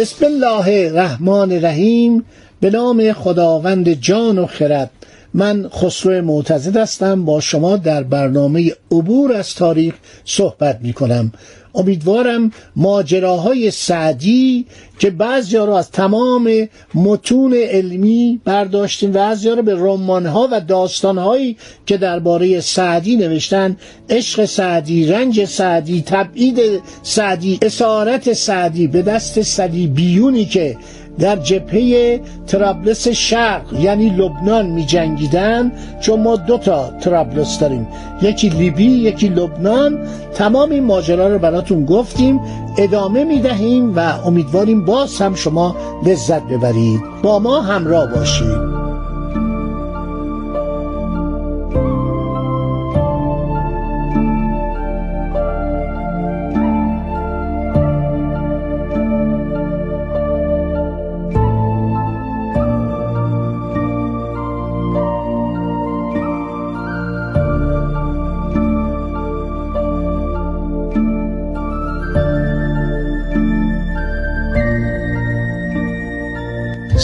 بسم الله الرحمن الرحیم. به نام خداوند جان و خرد. من خسرو معتزد هستم. با شما در برنامه عبور از تاریخ صحبت می کنم امیدوارم ماجراهای سعدی که بعضی رو از تمام متون علمی برداشتیم و بعضی رو به رمانها و داستانهایی که درباره سعدی نوشتن عشق سعدی رنج سعدی تبعید سعدی اسارت سعدی به دست سعدی بیونی که در جبهه ترابلس شرق یعنی لبنان می جنگیدن چون ما دو تا ترابلس داریم. یکی لیبی یکی لبنان. تمام این ماجرا رو براتون گفتیم ادامه می دهیم و امیدواریم باز هم شما لذت ببرید. با ما همراه باشید.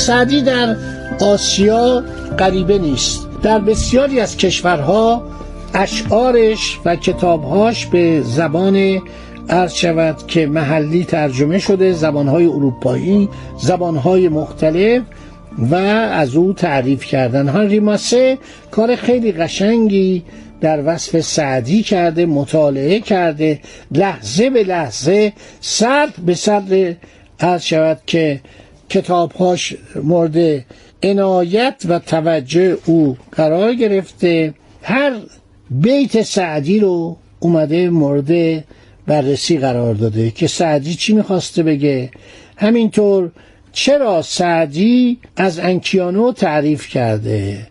سعدی در آسیا غریبه نیست. در بسیاری از کشورها اشعارش و کتابهاش به زبان عرض شود که محلی ترجمه شده زبانهای اروپایی زبانهای مختلف و از او تعریف کردن. هنری ماسه کار خیلی قشنگی در وصف سعدی کرده مطالعه کرده. لحظه به لحظه صد به صدر عرض شود که کتابهاش مورد عنایت و توجه او قرار گرفته. هر بیت سعدی رو اومده مورد بررسی قرار داده که سعدی چی می‌خواسته بگه؟ همینطور چرا سعدی از انکیانو تعریف کرده؟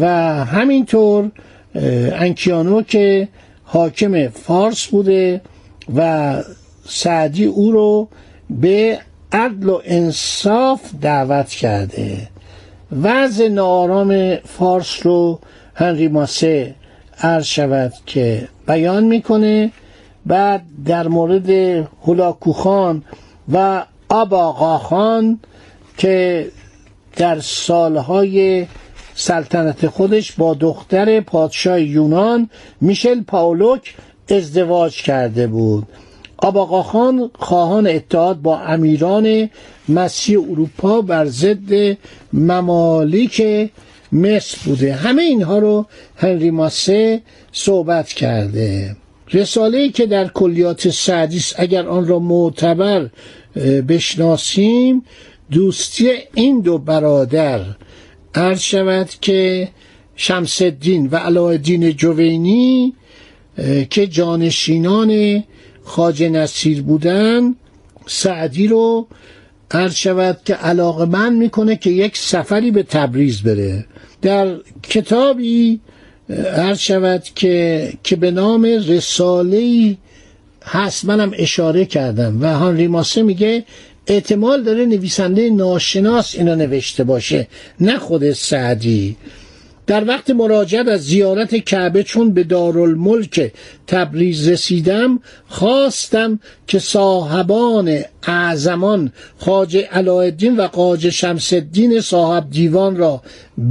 و همینطور انکیانو که حاکم فارس بوده و سعدی او رو به عدل و انصاف دعوت کرده. وضع نارام فارس رو هنری ماسه عرض شود که بیان می‌کنه. بعد در مورد هلاکوخان و آباقاخان که در سالهای سلطنت خودش با دختر پادشاه یونان میشل پاولوک ازدواج کرده بود. آباقا خان خواهان اتحاد با امیران مسیح اروپا بر ضد ممالک مصر بوده. همه اینها رو هنری ماسه صحبت کرده. رساله که در کلیات سعدیس اگر آن را معتبر بشناسیم دوستی این دو برادر عرض شود که شمس الدین و علایالدین جوینی که جانشینان خاج نصیر بودن سعدی رو عرض شود که علاقه من می‌کنه که یک سفری به تبریز بره. در کتابی عرض شود که که به نام رساله هست منم اشاره کردم. و هانری ماسه میگه احتمال داره نویسنده ناشناس اینا نوشته باشه نه خود سعدی. در وقت مراجعت از زیارت کعبه چون به دارالملک تبریز رسیدم خواستم که صاحبان اعظمان خاج علایالدین و قاج شمس الدین صاحب دیوان را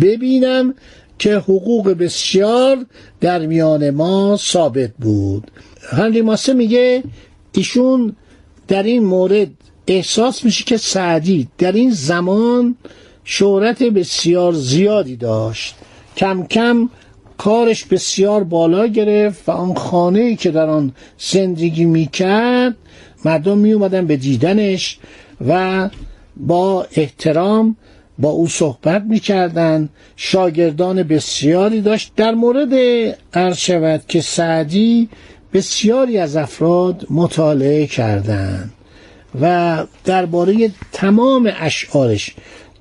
ببینم که حقوق بسیار در میان ما ثابت بود. هنری ماسه میگه ایشون در این مورد احساس میشه که سعدی در این زمان شهرت بسیار زیادی داشت. کم کم کارش بسیار بالا گرفت و آن خانه ای که در آن زندگی می‌کرد مردم می اومدن به دیدنش و با احترام با او صحبت می‌کردن. شاگردان بسیاری داشت. در مورد عرض شود که سعدی بسیاری از افراد مطالعه کردند و درباره تمام اشعارش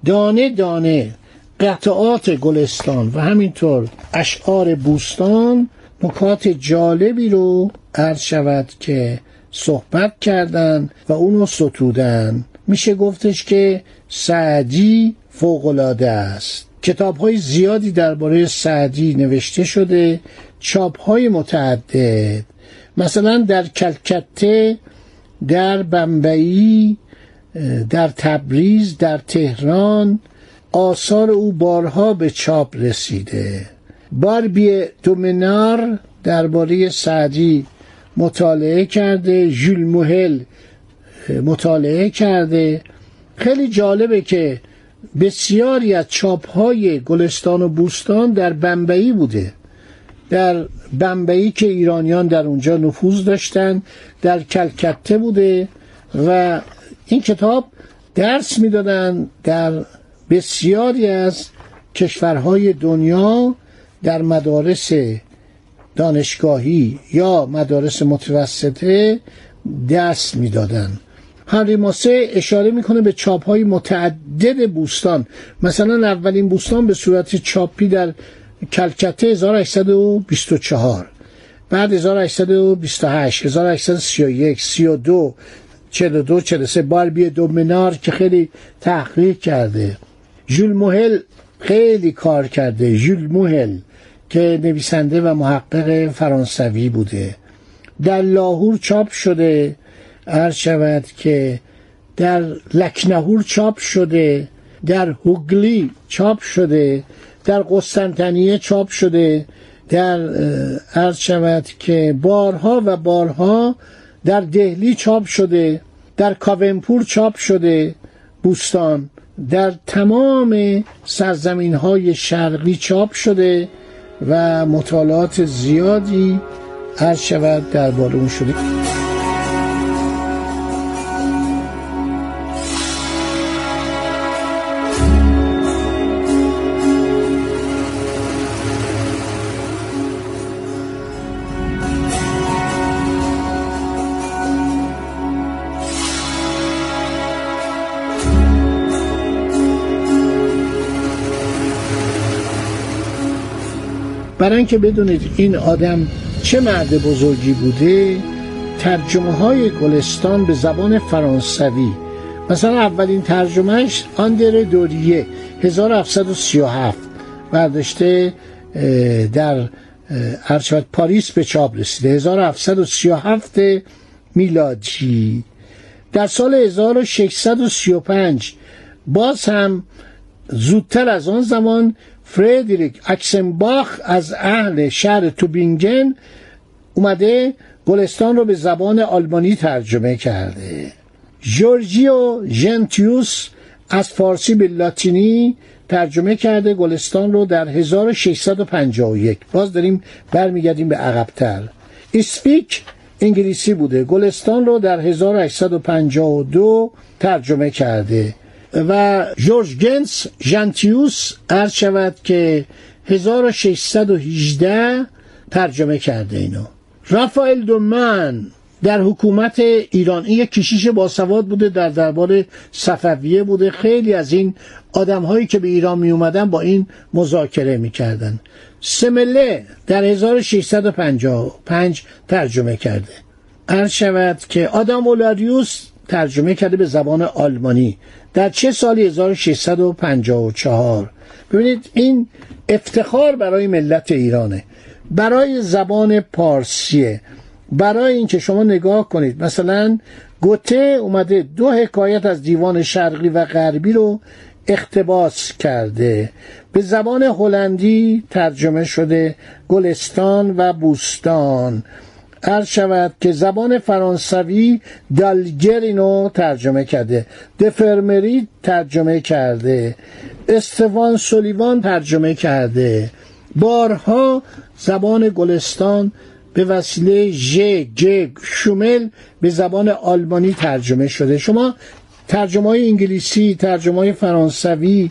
دانه دانه قطعات گلستان و همینطور اشعار بوستان نکات جالبی رو عرض شود که صحبت کردن و اونو ستودن. میشه گفتش که سعدی فوقالعاده است. کتاب های زیادی درباره سعدی نوشته شده چاپ های متعدد. مثلا در کلکته در بمبئی در تبریز در تهران آثار او بارها به چاپ رسیده. باربی دومنار درباره سعدی مطالعه کرده ژول موهل مطالعه کرده. خیلی جالبه که بسیاری از چاپ های گلستان و بوستان در بمبئی بوده. در بمبئی که ایرانیان در اونجا نفوذ داشتن در کلکته بوده و این کتاب درس می‌دادن در بسیاری از کشورهای دنیا در مدارس دانشگاهی یا مدارس متوسطه درس می‌دادن. هنری ماسه اشاره می‌کنه به چاپ های متعدد بوستان. مثلا اولین بوستان به صورت چاپی در کلکته 1824 بعد 1828 1831 32 42 43 باربی دومنار که خیلی تحقیق کرده. ژول موهل خیلی کار کرده. ژول موهل که نویسنده و محقق فرانسوی بوده. در لاهور چاپ شده. عرض شود که در لکنهور چاپ شده. در هوگلی چاپ شده. در قسطنطنیه چاپ شده. در عرض شود که بارها و بارها در دهلی چاپ شده. در کاونپور چاپ شده. بوستان. در تمام سرزمین های شرقی چاپ شده و مطالعات زیادی عرض شود اون شده. برای اینکه بدونید این آدم چه مرد بزرگی بوده ترجمه های گلستان به زبان فرانسوی. مثلا اولین ترجمهش آندر دوریه 1737 برداشته در ارشاد پاریس به چاپ رسیده. 1737 میلادی. در سال 1635 باز هم زودتر از آن زمان فردریک اکسنباخ از اهل شهر توبینگن اومده گلستان رو به زبان آلمانی ترجمه کرده. جورجیو ژنتیوس از فارسی به لاتینی ترجمه کرده گلستان رو در 1651 باز داریم برمیگردیم به عقبتر. اسپیک انگلیسی بوده. گلستان رو در 1852 ترجمه کرده. و جورج گنس ژنتیوس عرض شود که 1618 ترجمه کرده اینو. رافائل دومن در حکومت ایران این یک کشیش باسواد بوده در دربار صفویه بوده. خیلی از این آدم هایی که به ایران می اومدن با این مذاکره می کردن. سمله در 1655 ترجمه کرده. عرض شود که آدم اولاریوس ترجمه کرده به زبان آلمانی در چه سالی 1654 ببینید این افتخار برای ملت ایرانه. برای زبان پارسیه. برای اینکه شما نگاه کنید مثلا گوته اومده دو حکایت از دیوان شرقی و غربی رو اقتباس کرده. به زبان هلندی ترجمه شده گلستان و بوستان. عرض شود که زبان فرانسوی دالگر اینو ترجمه کرده. دفرمری ترجمه کرده. استوان سولیوان ترجمه کرده. بارها زبان گلستان به وسیله ژ ج شومل به زبان آلمانی ترجمه شده. شما ترجمه های انگلیسی ترجمه های فرانسوی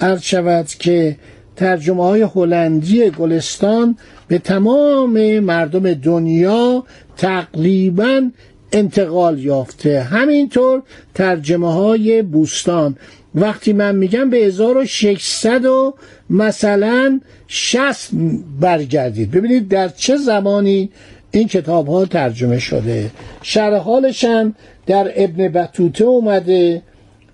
عرض شود که ترجمه های هلندی گلستان به تمام مردم دنیا تقریبا انتقال یافته. همینطور ترجمه های بوستان. وقتی من میگم به 1600 و مثلا 60 برگردید. ببینید در چه زمانی این کتاب ها ترجمه شده. شرح حالش هم در ابن بطوته اومده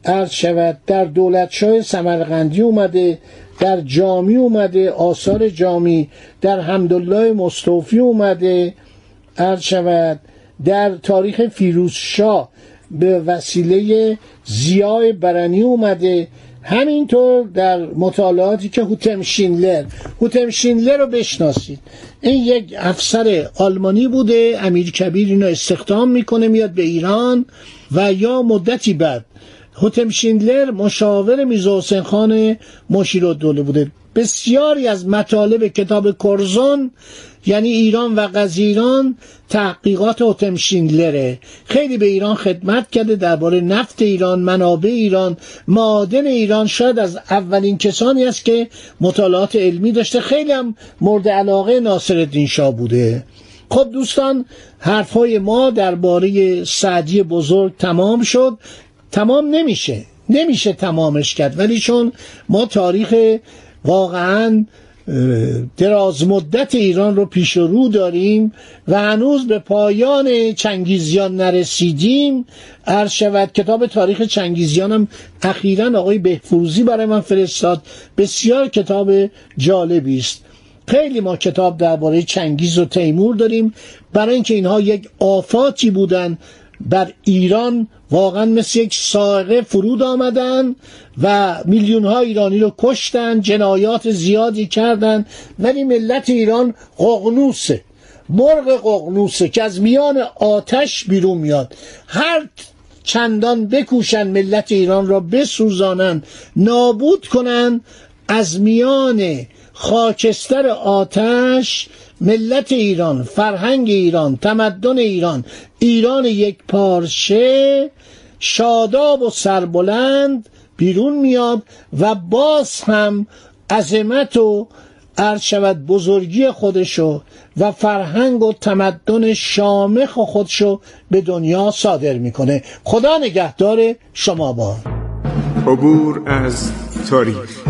عرض شود در دولتشاه سمرقندی اومده. در جامی اومده آثار جامی در حمدالله مستوفی اومده عرض شود در تاریخ فیروزشاه به وسیله زیای برنی اومده. همینطور در مطالعاتی که هوتم شینلر هوتم شینلر رو بشناسید. این یک افسر آلمانی بوده امیر کبیر اینو استخدام می‌کنه میاد به ایران و یا مدتی بعد هوتم شیندلر مشاور میرزا حسین خان مشیر دوله بوده. بسیاری از مطالب کتاب کرزون یعنی ایران و غزیران تحقیقات اوتم شیندلره. خیلی به ایران خدمت کرده درباره نفت ایران منابع ایران معادن ایران. شاید از اولین کسانی است که مطالعات علمی داشته. خیلی هم مورد علاقه ناصرالدین شاه بوده. خب دوستان حرفهای ما درباره سعدی بزرگ تمام شد. تمام نمیشه. نمیشه تمامش کرد. ولی چون ما تاریخ واقعا دراز مدت ایران رو پیش رو داریم و هنوز به پایان چنگیزیان نرسیدیم عرض شود کتاب تاریخ چنگیزیان هم اخیرا آقای بهفروزی برای من فرستاد. بسیار کتاب جالبی است. خیلی ما کتاب درباره چنگیز و تیمور داریم. برای اینکه اینها یک آفاتی بودن بر ایران واقعا مثل یک ساقه فرود آمدن و میلیون ها ایرانی رو کشتن جنایات زیادی کردن ولی ملت ایران قغنوسه مرغ قغنوسه که از میان آتش بیرون میاد. هر چندان بکوشن ملت ایران را بسوزانند نابود کنند از میان خاکستر آتش ملت ایران فرهنگ ایران تمدن ایران ایران یک پارچه شاداب و سربلند بیرون میاد و باز هم عظمت و شود بزرگی خودشو و فرهنگ و تمدن شامخ خودشو به دنیا صادر می‌کنه. خدا نگهدار شما با. عبور از تاریخ.